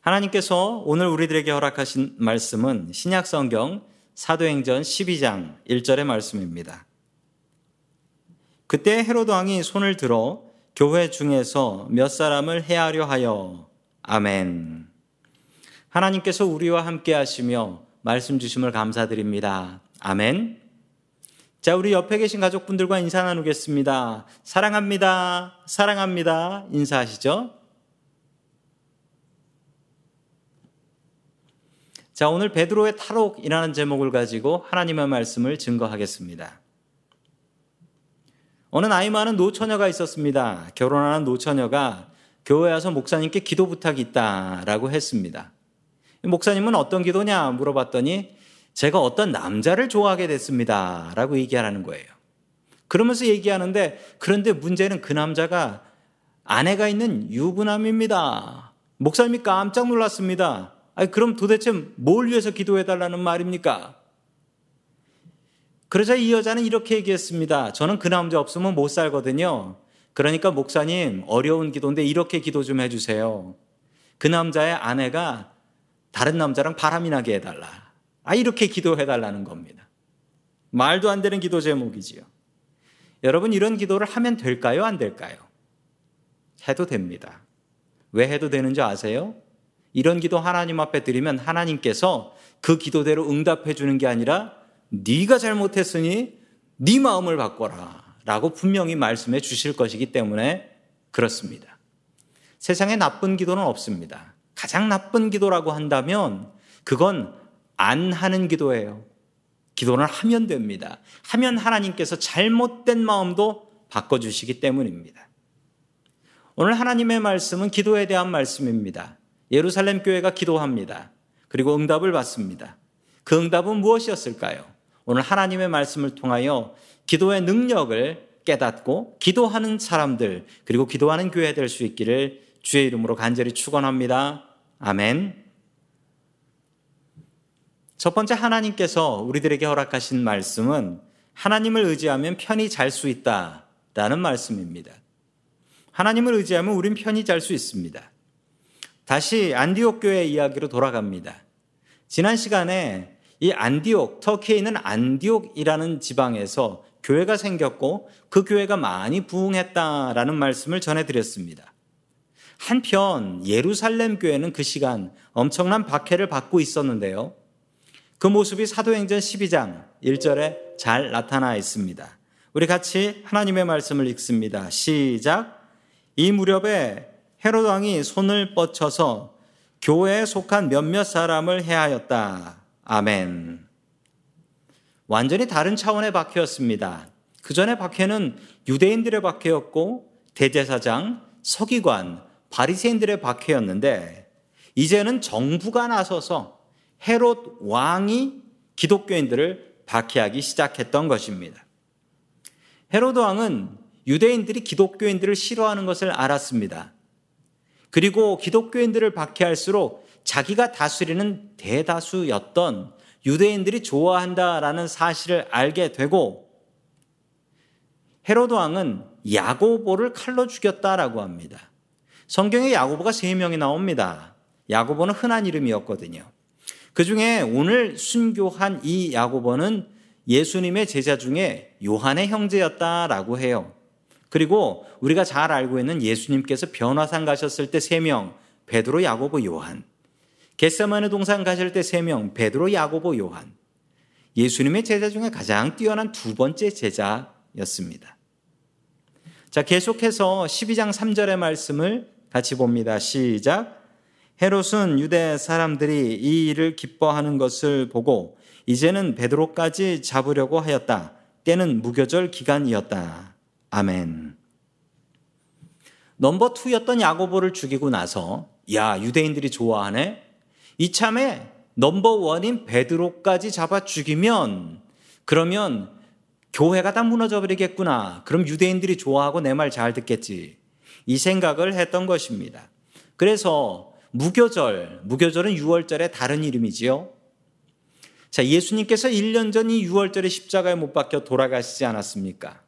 하나님께서 오늘 우리들에게 허락하신 말씀은 신약 성경 사도행전 12장 1절의 말씀입니다. 그때 헤로드 왕이 손을 들어 교회 중에서 몇 사람을 해하려 하여 아멘. 하나님께서 우리와 함께 하시며 말씀 주심을 감사드립니다. 아멘. 자, 우리 옆에 계신 가족분들과 인사 나누겠습니다. 사랑합니다. 사랑합니다. 인사하시죠? 자, 오늘 베드로의 탈옥이라는 제목을 가지고 하나님의 말씀을 증거하겠습니다. 어느 나이 많은 노처녀가 있었습니다. 결혼하는 노처녀가 교회 와서 목사님께 기도 부탁이 있다라고 했습니다. 목사님은 어떤 기도냐 물어봤더니 제가 어떤 남자를 좋아하게 됐습니다. 라고 얘기하라는 거예요. 그러면서 얘기하는데 그런데 문제는 그 남자가 아내가 있는 유부남입니다. 목사님이 깜짝 놀랐습니다. 아니, 그럼 도대체 뭘 위해서 기도해 달라는 말입니까? 그러자 이 여자는 이렇게 얘기했습니다. 저는 그 남자 없으면 못 살거든요. 그러니까 목사님, 어려운 기도인데 이렇게 기도 좀 해주세요. 그 남자의 아내가 다른 남자랑 바람이 나게 해달라. 아, 이렇게 기도해 달라는 겁니다. 말도 안 되는 기도 제목이지요. 여러분, 이런 기도를 하면 될까요? 안 될까요? 해도 됩니다. 왜 해도 되는지 아세요? 이런 기도 하나님 앞에 드리면 하나님께서 그 기도대로 응답해 주는 게 아니라 네가 잘못했으니 네 마음을 바꿔라 라고 분명히 말씀해 주실 것이기 때문에 그렇습니다. 세상에 나쁜 기도는 없습니다. 가장 나쁜 기도라고 한다면 그건 안 하는 기도예요. 기도는 하면 됩니다. 하면 하나님께서 잘못된 마음도 바꿔 주시기 때문입니다. 오늘 하나님의 말씀은 기도에 대한 말씀입니다. 예루살렘 교회가 기도합니다. 그리고 응답을 받습니다. 그 응답은 무엇이었을까요? 오늘 하나님의 말씀을 통하여 기도의 능력을 깨닫고 기도하는 사람들 그리고 기도하는 교회 될 수 있기를 주의 이름으로 간절히 축원합니다. 아멘. 첫 번째 하나님께서 우리들에게 허락하신 말씀은 하나님을 의지하면 편히 잘 수 있다라는 말씀입니다. 하나님을 의지하면 우린 편히 잘 수 있습니다. 다시 안디옥 교회 이야기로 돌아갑니다. 지난 시간에 이 안디옥, 터키에 있는 안디옥이라는 지방에서 교회가 생겼고 그 교회가 많이 부흥했다라는 말씀을 전해드렸습니다. 한편 예루살렘 교회는 그 시간 엄청난 박해를 받고 있었는데요. 그 모습이 사도행전 12장 1절에 잘 나타나 있습니다. 우리 같이 하나님의 말씀을 읽습니다. 시작. 이 무렵에 헤롯 왕이 손을 뻗쳐서 교회에 속한 몇몇 사람을 해하였다. 아멘. 완전히 다른 차원의 박해였습니다. 그 전에 박해는 유대인들의 박해였고 대제사장, 서기관, 바리새인들의 박해였는데 이제는 정부가 나서서 헤롯 왕이 기독교인들을 박해하기 시작했던 것입니다. 헤롯 왕은 유대인들이 기독교인들을 싫어하는 것을 알았습니다. 그리고 기독교인들을 박해할수록 자기가 다스리는 대다수였던 유대인들이 좋아한다라는 사실을 알게 되고 헤로드 왕은 야고보를 칼로 죽였다라고 합니다. 성경에 야고보가 세 명이 나옵니다. 야고보는 흔한 이름이었거든요. 그 중에 오늘 순교한 이 야고보는 예수님의 제자 중에 요한의 형제였다라고 해요. 그리고 우리가 잘 알고 있는 예수님께서 변화산 가셨을 때 3명, 베드로, 야고보, 요한. 겟세마네 동산 가실 때 3명, 베드로, 야고보, 요한. 예수님의 제자 중에 가장 뛰어난 두 번째 제자였습니다. 자, 계속해서 12장 3절의 말씀을 같이 봅니다. 시작. 헤롯은 유대 사람들이 이 일을 기뻐하는 것을 보고 이제는 베드로까지 잡으려고 하였다. 때는 무교절 기간이었다. 아멘. number two였던 야고보를 죽이고 나서 야 유대인들이 좋아하네. 이참에 넘버 원인 베드로까지 잡아 죽이면 그러면 교회가 다 무너져 버리겠구나. 그럼 유대인들이 좋아하고 내 말 잘 듣겠지. 이 생각을 했던 것입니다. 그래서 무교절, 무교절은 6월절의 다른 이름이지요. 자, 예수님께서 1년 전 이 6월절에 십자가에 못 박혀 돌아가시지 않았습니까?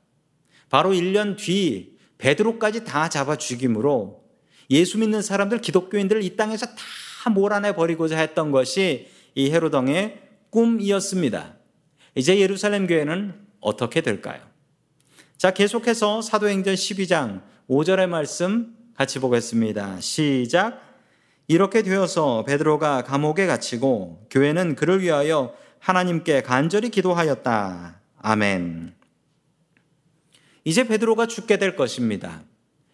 바로 1년 뒤 베드로까지 다 잡아 죽임으로 예수 믿는 사람들 기독교인들을 이 땅에서 다다 몰아내 버리고자 했던 것이 이 헤롯 왕의 꿈이었습니다. 이제 예루살렘 교회는 어떻게 될까요? 자, 계속해서 사도행전 12장 5절의 말씀 같이 보겠습니다. 시작. 이렇게 되어서 베드로가 감옥에 갇히고 교회는 그를 위하여 하나님께 간절히 기도하였다. 아멘. 이제 베드로가 죽게 될 것입니다.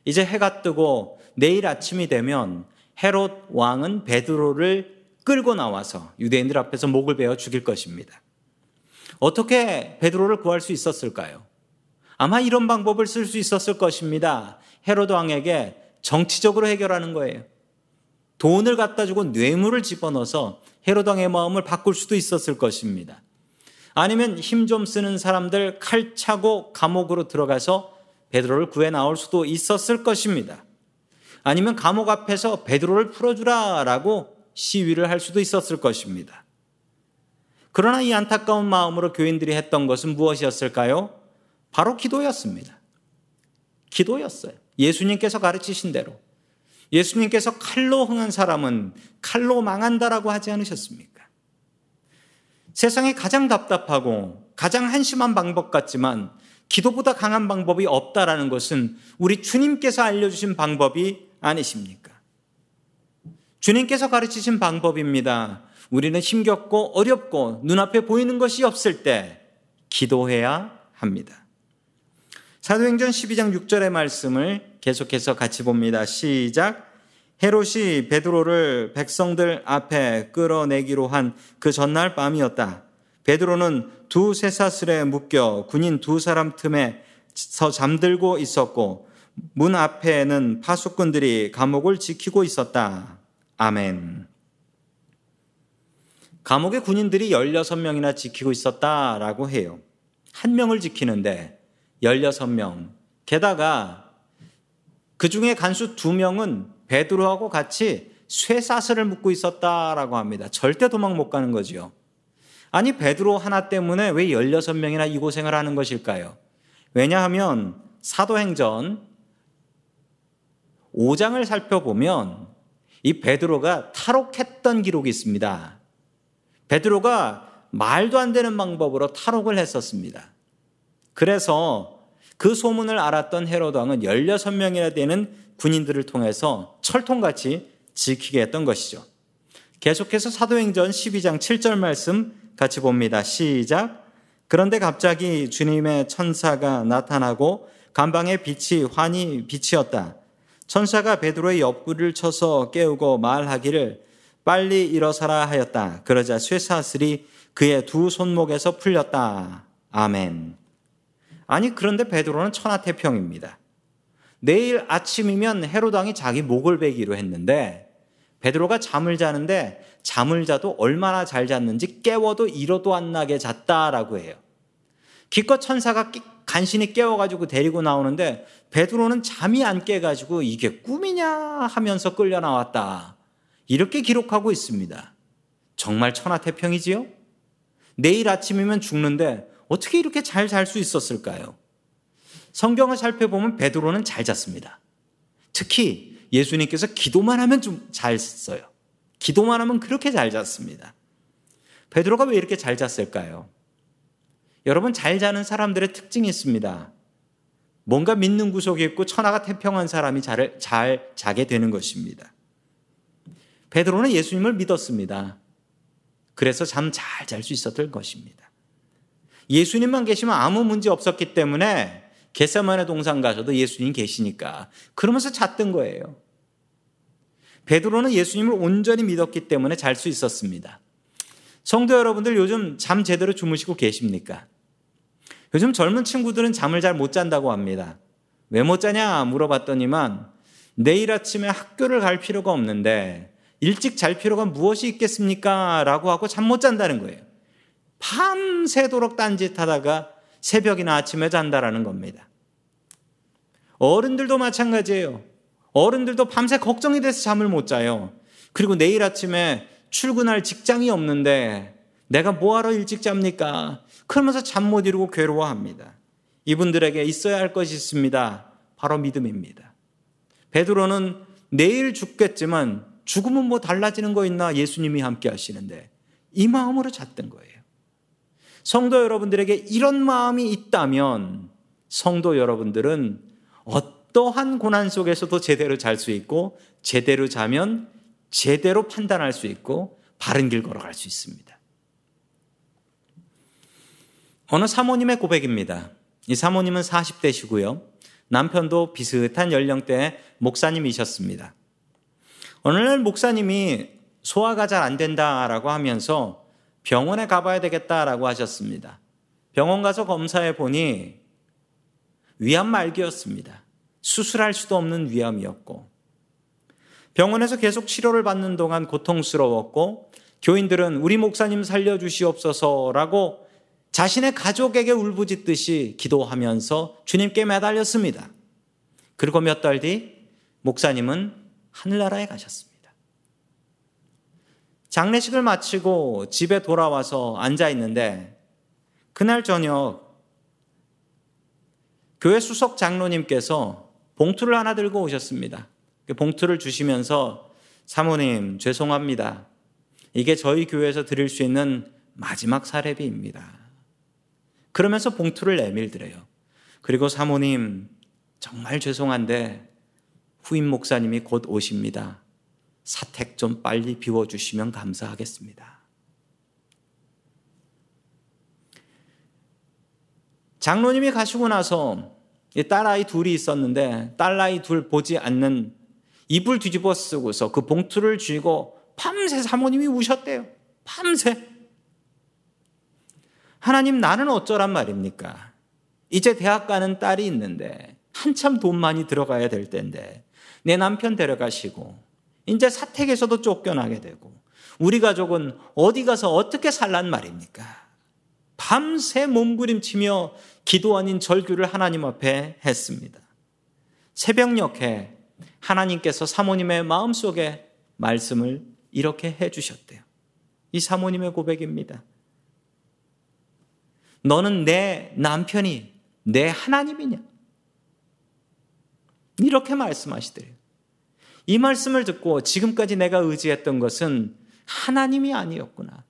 이제 해가 뜨고 내일 아침이 되면 헤롯 왕은 베드로를 끌고 나와서 유대인들 앞에서 목을 베어 죽일 것입니다. 어떻게 베드로를 구할 수 있었을까요? 아마 이런 방법을 쓸 수 있었을 것입니다. 헤롯 왕에게 정치적으로 해결하는 거예요. 돈을 갖다 주고 뇌물을 집어넣어서 헤롯 왕의 마음을 바꿀 수도 있었을 것입니다. 아니면 힘 좀 쓰는 사람들 칼 차고 감옥으로 들어가서 베드로를 구해 나올 수도 있었을 것입니다. 아니면 감옥 앞에서 베드로를 풀어주라라고 시위를 할 수도 있었을 것입니다. 그러나 이 안타까운 마음으로 교인들이 했던 것은 무엇이었을까요? 바로 기도였습니다. 기도였어요. 예수님께서 가르치신 대로. 예수님께서 칼로 흥한 사람은 칼로 망한다라고 하지 않으셨습니까? 세상에 가장 답답하고 가장 한심한 방법 같지만 기도보다 강한 방법이 없다라는 것은 우리 주님께서 알려주신 방법이 아니십니까? 주님께서 가르치신 방법입니다. 우리는 힘겹고 어렵고 눈앞에 보이는 것이 없을 때 기도해야 합니다. 사도행전 12장 6절의 말씀을 계속해서 같이 봅니다. 시작. 헤롯이 베드로를 백성들 앞에 끌어내기로 한 그 전날 밤이었다. 베드로는 두 쇠사슬에 묶여 군인 두 사람 틈에 서 잠들고 있었고 문 앞에는 파수꾼들이 감옥을 지키고 있었다. 아멘. 감옥의 군인들이 16명이나 지키고 있었다라고 해요. 한 명을 지키는데 16명. 게다가 그 중에 간수 두 명은 베드로하고 같이 쇠사슬을 묶고 있었다라고 합니다. 절대 도망 못 가는 거지요. 아니 베드로 하나 때문에 왜 16명이나 이 고생을 하는 것일까요? 왜냐하면 사도행전 5장을 살펴보면 이 베드로가 탈옥했던 기록이 있습니다. 베드로가 말도 안 되는 방법으로 탈옥을 했었습니다. 그래서 그 소문을 알았던 헤로드 왕은 16명이나 되는 군인들을 통해서 철통같이 지키게 했던 것이죠. 계속해서 사도행전 12장 7절 말씀 같이 봅니다. 시작. 그런데 갑자기 주님의 천사가 나타나고 간방의 빛이 환히 빛이었다. 천사가 베드로의 옆구리를 쳐서 깨우고 말하기를 빨리 일어서라 하였다. 그러자 쇠사슬이 그의 두 손목에서 풀렸다. 아멘. 아니 그런데 베드로는 천하태평입니다. 내일 아침이면 헤로당이 자기 목을 베기로 했는데 베드로가 잠을 자는데 잠을 자도 얼마나 잘 잤는지 깨워도 이러도 안 나게 잤다라고 해요. 기껏 천사가 간신히 깨워가지고 데리고 나오는데 베드로는 잠이 안 깨가지고 이게 꿈이냐 하면서 끌려 나왔다. 이렇게 기록하고 있습니다. 정말 천하태평이지요? 내일 아침이면 죽는데 어떻게 이렇게 잘 잘 수 있었을까요? 성경을 살펴보면 베드로는 잘 잤습니다. 특히 예수님께서 기도만 하면 좀 잘 써요. 기도만 하면 그렇게 잘 잤습니다. 베드로가 왜 이렇게 잘 잤을까요? 여러분 잘 자는 사람들의 특징이 있습니다. 뭔가 믿는 구석이 있고 천하가 태평한 사람이 잘, 잘 자게 되는 것입니다. 베드로는 예수님을 믿었습니다. 그래서 잠 잘 잘 수 있었던 것입니다. 예수님만 계시면 아무 문제 없었기 때문에 겟세만의 동산 가셔도 예수님 계시니까 그러면서 잤던 거예요. 베드로는 예수님을 온전히 믿었기 때문에 잘 수 있었습니다. 성도 여러분들 요즘 잠 제대로 주무시고 계십니까? 요즘 젊은 친구들은 잠을 잘 못 잔다고 합니다. 왜 못 자냐 물어봤더니만 내일 아침에 학교를 갈 필요가 없는데 일찍 잘 필요가 무엇이 있겠습니까? 라고 하고 잠 못 잔다는 거예요. 밤새도록 딴짓하다가 새벽이나 아침에 잔다라는 겁니다. 어른들도 마찬가지예요. 어른들도 밤새 걱정이 돼서 잠을 못 자요. 그리고 내일 아침에 출근할 직장이 없는데 내가 뭐하러 일찍 잡니까? 그러면서 잠 못 이루고 괴로워합니다. 이분들에게 있어야 할 것이 있습니다. 바로 믿음입니다. 베드로는 내일 죽겠지만 죽으면 뭐 달라지는 거 있나 예수님이 함께 하시는데 이 마음으로 잤던 거예요. 성도 여러분들에게 이런 마음이 있다면 성도 여러분들은 어떠한 고난 속에서도 제대로 잘 수 있고 제대로 자면 제대로 판단할 수 있고 바른 길 걸어갈 수 있습니다. 어느 사모님의 고백입니다. 이 사모님은 40대시고요. 남편도 비슷한 연령대의 목사님이셨습니다. 어느 날 목사님이 소화가 잘 안 된다라고 하면서 병원에 가봐야 되겠다라고 하셨습니다. 병원 가서 검사해 보니 위암 말기였습니다. 수술할 수도 없는 위암이었고 병원에서 계속 치료를 받는 동안 고통스러웠고 교인들은 우리 목사님 살려주시옵소서라고 자신의 가족에게 울부짖듯이 기도하면서 주님께 매달렸습니다. 그리고 몇 달 뒤 목사님은 하늘나라에 가셨습니다. 장례식을 마치고 집에 돌아와서 앉아 있는데 그날 저녁 교회 수석 장로님께서 봉투를 하나 들고 오셨습니다. 그 봉투를 주시면서 사모님 죄송합니다. 이게 저희 교회에서 드릴 수 있는 마지막 사례비입니다. 그러면서 봉투를 내밀더래요. 그리고 사모님 정말 죄송한데 후임 목사님이 곧 오십니다. 사택 좀 빨리 비워주시면 감사하겠습니다. 장로님이 가시고 나서 딸아이 둘이 있었는데 딸아이 둘 보지 않는 이불 뒤집어 쓰고서 그 봉투를 쥐고 밤새 사모님이 우셨대요. 밤새. 하나님 나는 어쩌란 말입니까? 이제 대학 가는 딸이 있는데 한참 돈 많이 들어가야 될 텐데 내 남편 데려가시고 이제 사택에서도 쫓겨나게 되고 우리 가족은 어디 가서 어떻게 살란 말입니까? 밤새 몸부림치며 기도 아닌 절규를 하나님 앞에 했습니다. 새벽녘에 하나님께서 사모님의 마음속에 말씀을 이렇게 해 주셨대요. 이 사모님의 고백입니다. 너는 내 남편이 내 하나님이냐? 이렇게 말씀하시더래요. 이 말씀을 듣고 지금까지 내가 의지했던 것은 하나님이 아니었구나.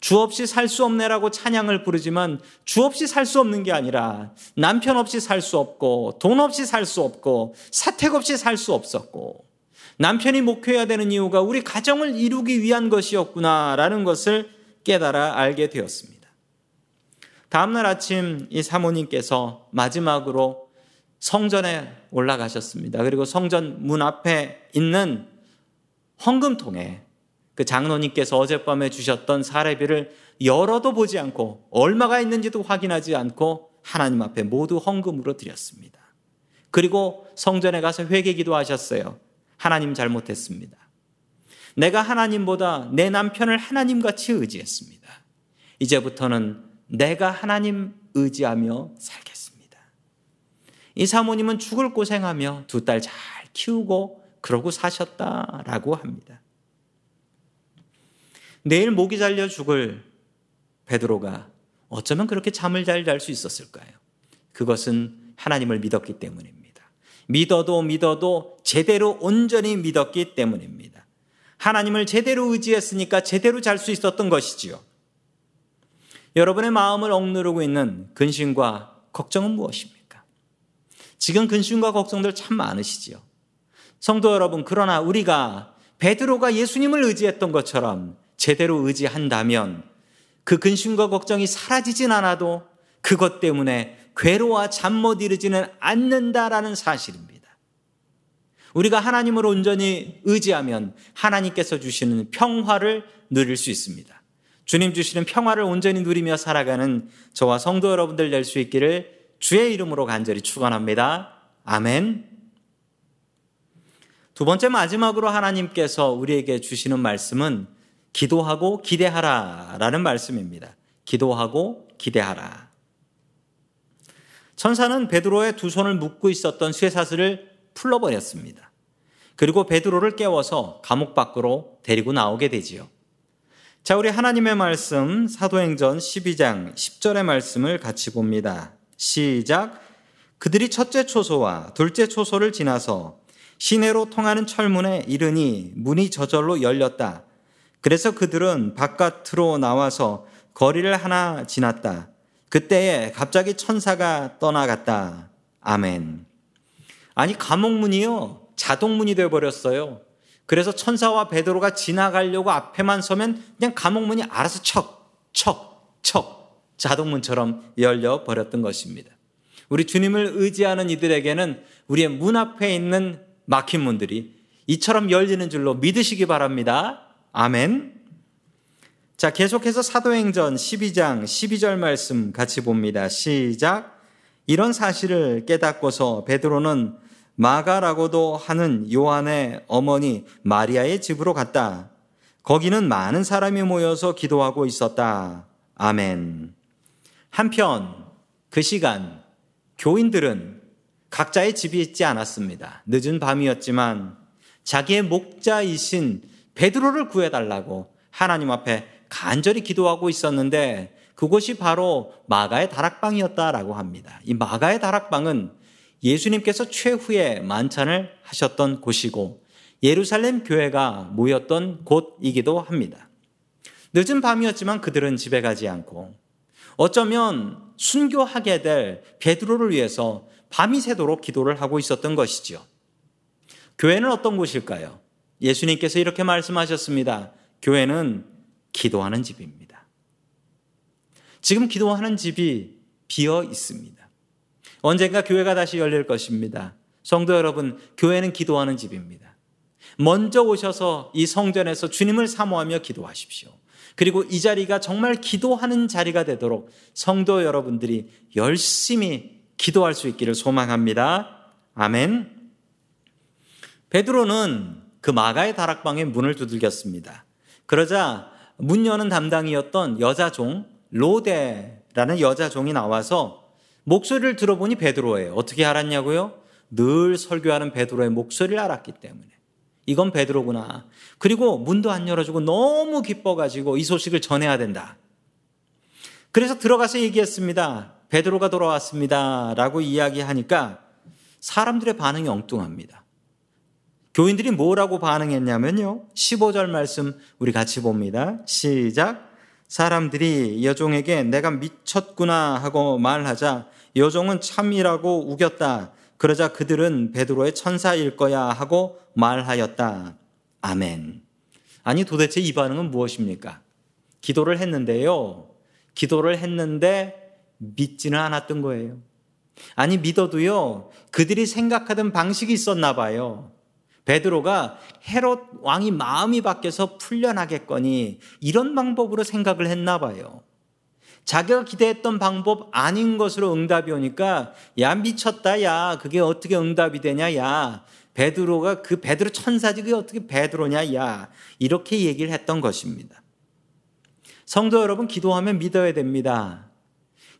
주 없이 살 수 없네라고 찬양을 부르지만 주 없이 살 수 없는 게 아니라 남편 없이 살 수 없고 돈 없이 살 수 없고 사택 없이 살 수 없었고 남편이 목회해야 되는 이유가 우리 가정을 이루기 위한 것이었구나라는 것을 깨달아 알게 되었습니다. 다음날 아침 이 사모님께서 마지막으로 성전에 올라가셨습니다. 그리고 성전 문 앞에 있는 헌금통에 그 장로님께서 어젯밤에 주셨던 사례비를 열어도 보지 않고 얼마가 있는지도 확인하지 않고 하나님 앞에 모두 헌금으로 드렸습니다. 그리고 성전에 가서 회개 기도하셨어요. 하나님 잘못했습니다. 내가 하나님보다 내 남편을 하나님같이 의지했습니다. 이제부터는 내가 하나님 의지하며 살겠습니다. 이 사모님은 죽을 고생하며 두 딸 잘 키우고 그러고 사셨다라고 합니다. 내일 목이 잘려 죽을 베드로가 어쩌면 그렇게 잠을 잘 잘 수 있었을까요? 그것은 하나님을 믿었기 때문입니다. 믿어도 믿어도 제대로 온전히 믿었기 때문입니다. 하나님을 제대로 의지했으니까 제대로 잘 수 있었던 것이지요. 여러분의 마음을 억누르고 있는 근심과 걱정은 무엇입니까? 지금 근심과 걱정들 참 많으시지요. 성도 여러분, 그러나 우리가 베드로가 예수님을 의지했던 것처럼 제대로 의지한다면 그 근심과 걱정이 사라지진 않아도 그것 때문에 괴로워 잠 못 이루지는 않는다라는 사실입니다. 우리가 하나님을 온전히 의지하면 하나님께서 주시는 평화를 누릴 수 있습니다. 주님 주시는 평화를 온전히 누리며 살아가는 저와 성도 여러분들 될 수 있기를 주의 이름으로 간절히 축원합니다. 아멘. 두 번째 마지막으로 하나님께서 우리에게 주시는 말씀은 기도하고 기대하라라는 말씀입니다. 기도하고 기대하라. 천사는 베드로의 두 손을 묶고 있었던 쇠사슬을 풀어버렸습니다. 그리고 베드로를 깨워서 감옥 밖으로 데리고 나오게 되지요. 자, 우리 하나님의 말씀 사도행전 12장 10절의 말씀을 같이 봅니다. 시작. 그들이 첫째 초소와 둘째 초소를 지나서 시내로 통하는 철문에 이르니 문이 저절로 열렸다. 그래서 그들은 바깥으로 나와서 거리를 하나 지났다. 그때에 갑자기 천사가 떠나갔다. 아멘. 아니, 감옥문이요. 자동문이 되어 버렸어요. 그래서 천사와 베드로가 지나가려고 앞에만 서면 그냥 감옥문이 알아서 척, 척, 척 자동문처럼 열려 버렸던 것입니다. 우리 주님을 의지하는 이들에게는 우리의 문 앞에 있는 막힌 문들이 이처럼 열리는 줄로 믿으시기 바랍니다. 아멘. 자, 계속해서 사도행전 12장 12절 말씀 같이 봅니다. 시작. 이런 사실을 깨닫고서 베드로는 마가라고도 하는 요한의 어머니 마리아의 집으로 갔다. 거기는 많은 사람이 모여서 기도하고 있었다. 아멘. 한편 그 시간 교인들은 각자의 집이 있지 않았습니다. 늦은 밤이었지만 자기의 목자이신 베드로를 구해달라고 하나님 앞에 간절히 기도하고 있었는데 그곳이 바로 마가의 다락방이었다라고 합니다. 이 마가의 다락방은 예수님께서 최후의 만찬을 하셨던 곳이고 예루살렘 교회가 모였던 곳이기도 합니다. 늦은 밤이었지만 그들은 집에 가지 않고 어쩌면 순교하게 될 베드로를 위해서 밤이 새도록 기도를 하고 있었던 것이죠. 교회는 어떤 곳일까요? 예수님께서 이렇게 말씀하셨습니다. 교회는 기도하는 집입니다. 지금 기도하는 집이 비어 있습니다. 언젠가 교회가 다시 열릴 것입니다. 성도 여러분, 교회는 기도하는 집입니다. 먼저 오셔서 이 성전에서 주님을 사모하며 기도하십시오. 그리고 이 자리가 정말 기도하는 자리가 되도록 성도 여러분들이 열심히 기도할 수 있기를 소망합니다. 아멘. 베드로는 그 마가의 다락방에 문을 두들겼습니다. 그러자 문 여는 담당이었던 여자 종 로데라는 여자 종이 나와서 목소리를 들어보니 베드로예요. 어떻게 알았냐고요? 늘 설교하는 베드로의 목소리를 알았기 때문에. 이건 베드로구나. 그리고 문도 안 열어주고 너무 기뻐가지고 이 소식을 전해야 된다. 그래서 들어가서 얘기했습니다. 베드로가 돌아왔습니다. 라고 이야기하니까 사람들의 반응이 엉뚱합니다. 교인들이 뭐라고 반응했냐면요. 15절 말씀 우리 같이 봅니다. 시작. 사람들이 여종에게 내가 미쳤구나 하고 말하자 여종은 참이라고 우겼다. 그러자 그들은 베드로의 천사일 거야 하고 말하였다. 아멘. 아니 도대체 이 반응은 무엇입니까? 기도를 했는데요. 기도를 했는데 믿지는 않았던 거예요. 아니 믿어도요. 그들이 생각하던 방식이 있었나 봐요. 베드로가 헤롯 왕이 마음이 바뀌어서 풀려나겠거니 이런 방법으로 생각을 했나 봐요. 자기가 기대했던 방법 아닌 것으로 응답이 오니까 야 미쳤다 야 그게 어떻게 응답이 되냐 야 베드로가 그 베드로 천사지 그게 어떻게 베드로냐 야 이렇게 얘기를 했던 것입니다. 성도 여러분 기도하면 믿어야 됩니다.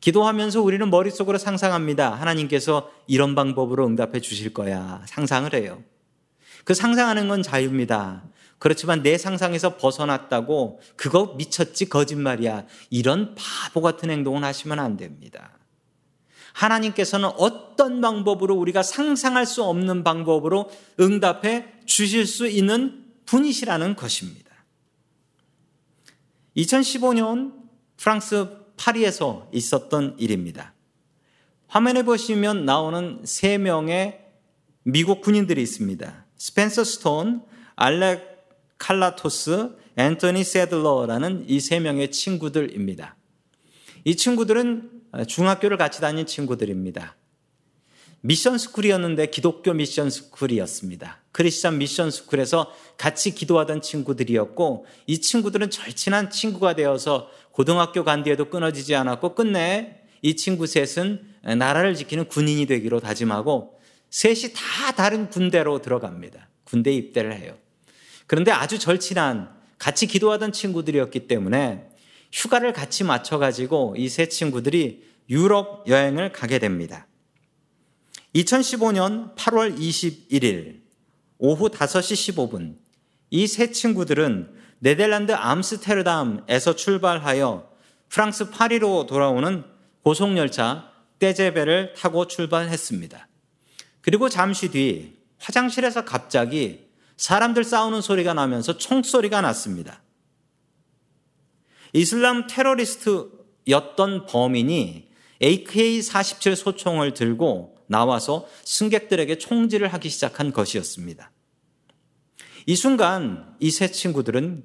기도하면서 우리는 머릿속으로 상상합니다. 하나님께서 이런 방법으로 응답해 주실 거야. 상상을 해요. 그 상상하는 건 자유입니다. 그렇지만 내 상상에서 벗어났다고 그거 미쳤지 거짓말이야. 이런 바보 같은 행동은 하시면 안 됩니다. 하나님께서는 어떤 방법으로 우리가 상상할 수 없는 방법으로 응답해 주실 수 있는 분이시라는 것입니다. 2015년 프랑스 파리에서 있었던 일입니다. 화면에 보시면 나오는 세 명의 미국 군인들이 있습니다. 스펜서 스톤, 알렉 칼라토스, 앤토니 세들러라는 이 세 명의 친구들입니다. 이 친구들은 중학교를 같이 다닌 친구들입니다. 미션 스쿨이었는데 기독교 미션 스쿨이었습니다. 크리스천 미션 스쿨에서 같이 기도하던 친구들이었고 이 친구들은 절친한 친구가 되어서 고등학교 간 뒤에도 끊어지지 않았고 끝내 이 친구 셋은 나라를 지키는 군인이 되기로 다짐하고 셋이 다 다른 군대로 들어갑니다. 군대 입대를 해요. 그런데 아주 절친한 같이 기도하던 친구들이었기 때문에 휴가를 같이 맞춰가지고 이 세 친구들이 유럽 여행을 가게 됩니다. 2015년 8월 21일 오후 5시 15분 이 세 친구들은 네덜란드 암스테르담에서 출발하여 프랑스 파리로 돌아오는 고속열차 떼제베를 타고 출발했습니다. 그리고 잠시 뒤 화장실에서 갑자기 사람들 싸우는 소리가 나면서 총소리가 났습니다. 이슬람 테러리스트였던 범인이 AK-47 소총을 들고 나와서 승객들에게 총질을 하기 시작한 것이었습니다. 이 순간 이 세 친구들은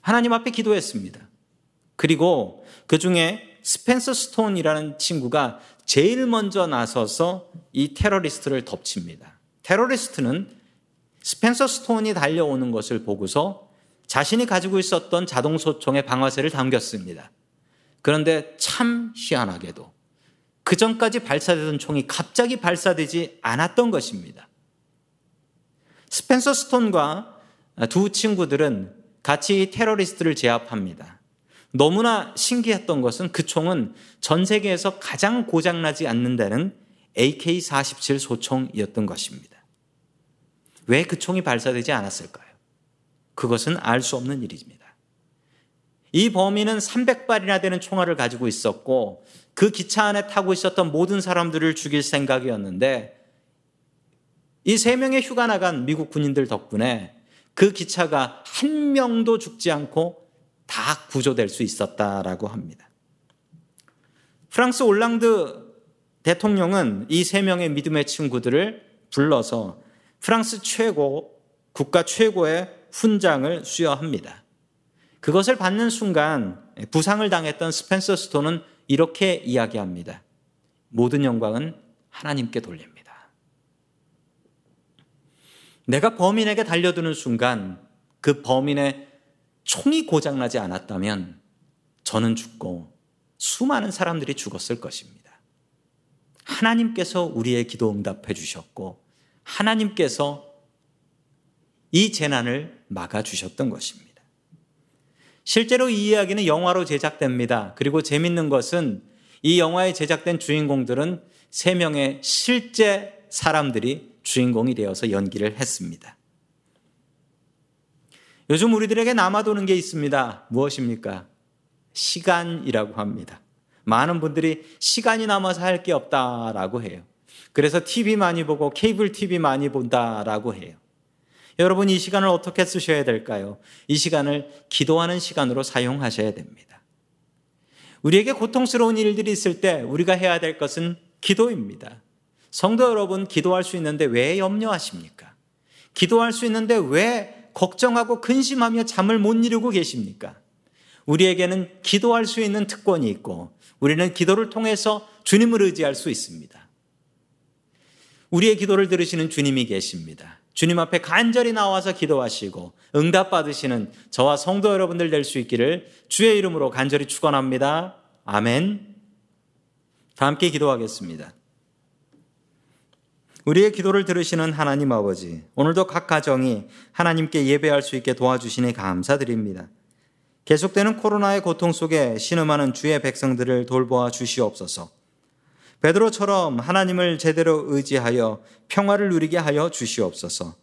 하나님 앞에 기도했습니다. 그리고 그 중에 스펜서 스톤이라는 친구가 제일 먼저 나서서 이 테러리스트를 덮칩니다. 테러리스트는 스펜서 스톤이 달려오는 것을 보고서 자신이 가지고 있었던 자동소총의 방아쇠를 당겼습니다. 그런데 참 희한하게도 그 전까지 발사되던 총이 갑자기 발사되지 않았던 것입니다. 스펜서 스톤과 두 친구들은 같이 테러리스트를 제압합니다. 너무나 신기했던 것은 그 총은 전 세계에서 가장 고장나지 않는다는 AK-47 소총이었던 것입니다. 왜 그 총이 발사되지 않았을까요? 그것은 알 수 없는 일입니다. 이 범인은 300발이나 되는 총알을 가지고 있었고 그 기차 안에 타고 있었던 모든 사람들을 죽일 생각이었는데 이 세 명의 휴가 나간 미국 군인들 덕분에 그 기차가 한 명도 죽지 않고 다 구조될 수 있었다라고 합니다. 프랑스 올랑드 대통령은 이 세 명의 믿음의 친구들을 불러서 프랑스 최고, 국가 최고의 훈장을 수여합니다. 그것을 받는 순간 부상을 당했던 스펜서 스톤은 이렇게 이야기합니다. 모든 영광은 하나님께 돌립니다. 내가 범인에게 달려드는 순간 그 범인의 총이 고장나지 않았다면 저는 죽고 수많은 사람들이 죽었을 것입니다. 하나님께서 우리의 기도 응답해 주셨고 하나님께서 이 재난을 막아 주셨던 것입니다. 실제로 이 이야기는 영화로 제작됩니다. 그리고 재밌는 것은 이 영화에 제작된 주인공들은 세 명의 실제 사람들이 주인공이 되어서 연기를 했습니다. 요즘 우리들에게 남아도는 게 있습니다. 무엇입니까? 시간이라고 합니다. 많은 분들이 시간이 남아서 할 게 없다라고 해요. 그래서 TV 많이 보고 케이블 TV 많이 본다라고 해요. 여러분 이 시간을 어떻게 쓰셔야 될까요? 이 시간을 기도하는 시간으로 사용하셔야 됩니다. 우리에게 고통스러운 일들이 있을 때 우리가 해야 될 것은 기도입니다. 성도 여러분, 기도할 수 있는데 왜 염려하십니까? 기도할 수 있는데 왜 걱정하고 근심하며 잠을 못 이루고 계십니까? 우리에게는 기도할 수 있는 특권이 있고 우리는 기도를 통해서 주님을 의지할 수 있습니다. 우리의 기도를 들으시는 주님이 계십니다. 주님 앞에 간절히 나와서 기도하시고 응답 받으시는 저와 성도 여러분들 될 수 있기를 주의 이름으로 간절히 축원합니다. 아멘. 다 함께 기도하겠습니다. 우리의 기도를 들으시는 하나님 아버지, 오늘도 각 가정이 하나님께 예배할 수 있게 도와주시니 감사드립니다. 계속되는 코로나의 고통 속에 신음하는 주의 백성들을 돌보아 주시옵소서. 베드로처럼 하나님을 제대로 의지하여 평화를 누리게 하여 주시옵소서.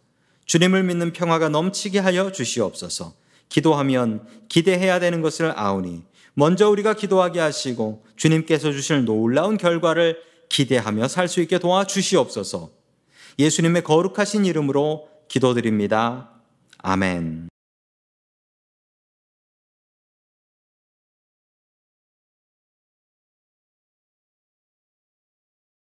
주님을 믿는 평화가 넘치게 하여 주시옵소서. 기도하면 기대해야 되는 것을 아오니 먼저 우리가 기도하게 하시고 주님께서 주실 놀라운 결과를 기대하며 살 수 있게 도와 주시옵소서. 예수님의 거룩하신 이름으로 기도드립니다. 아멘.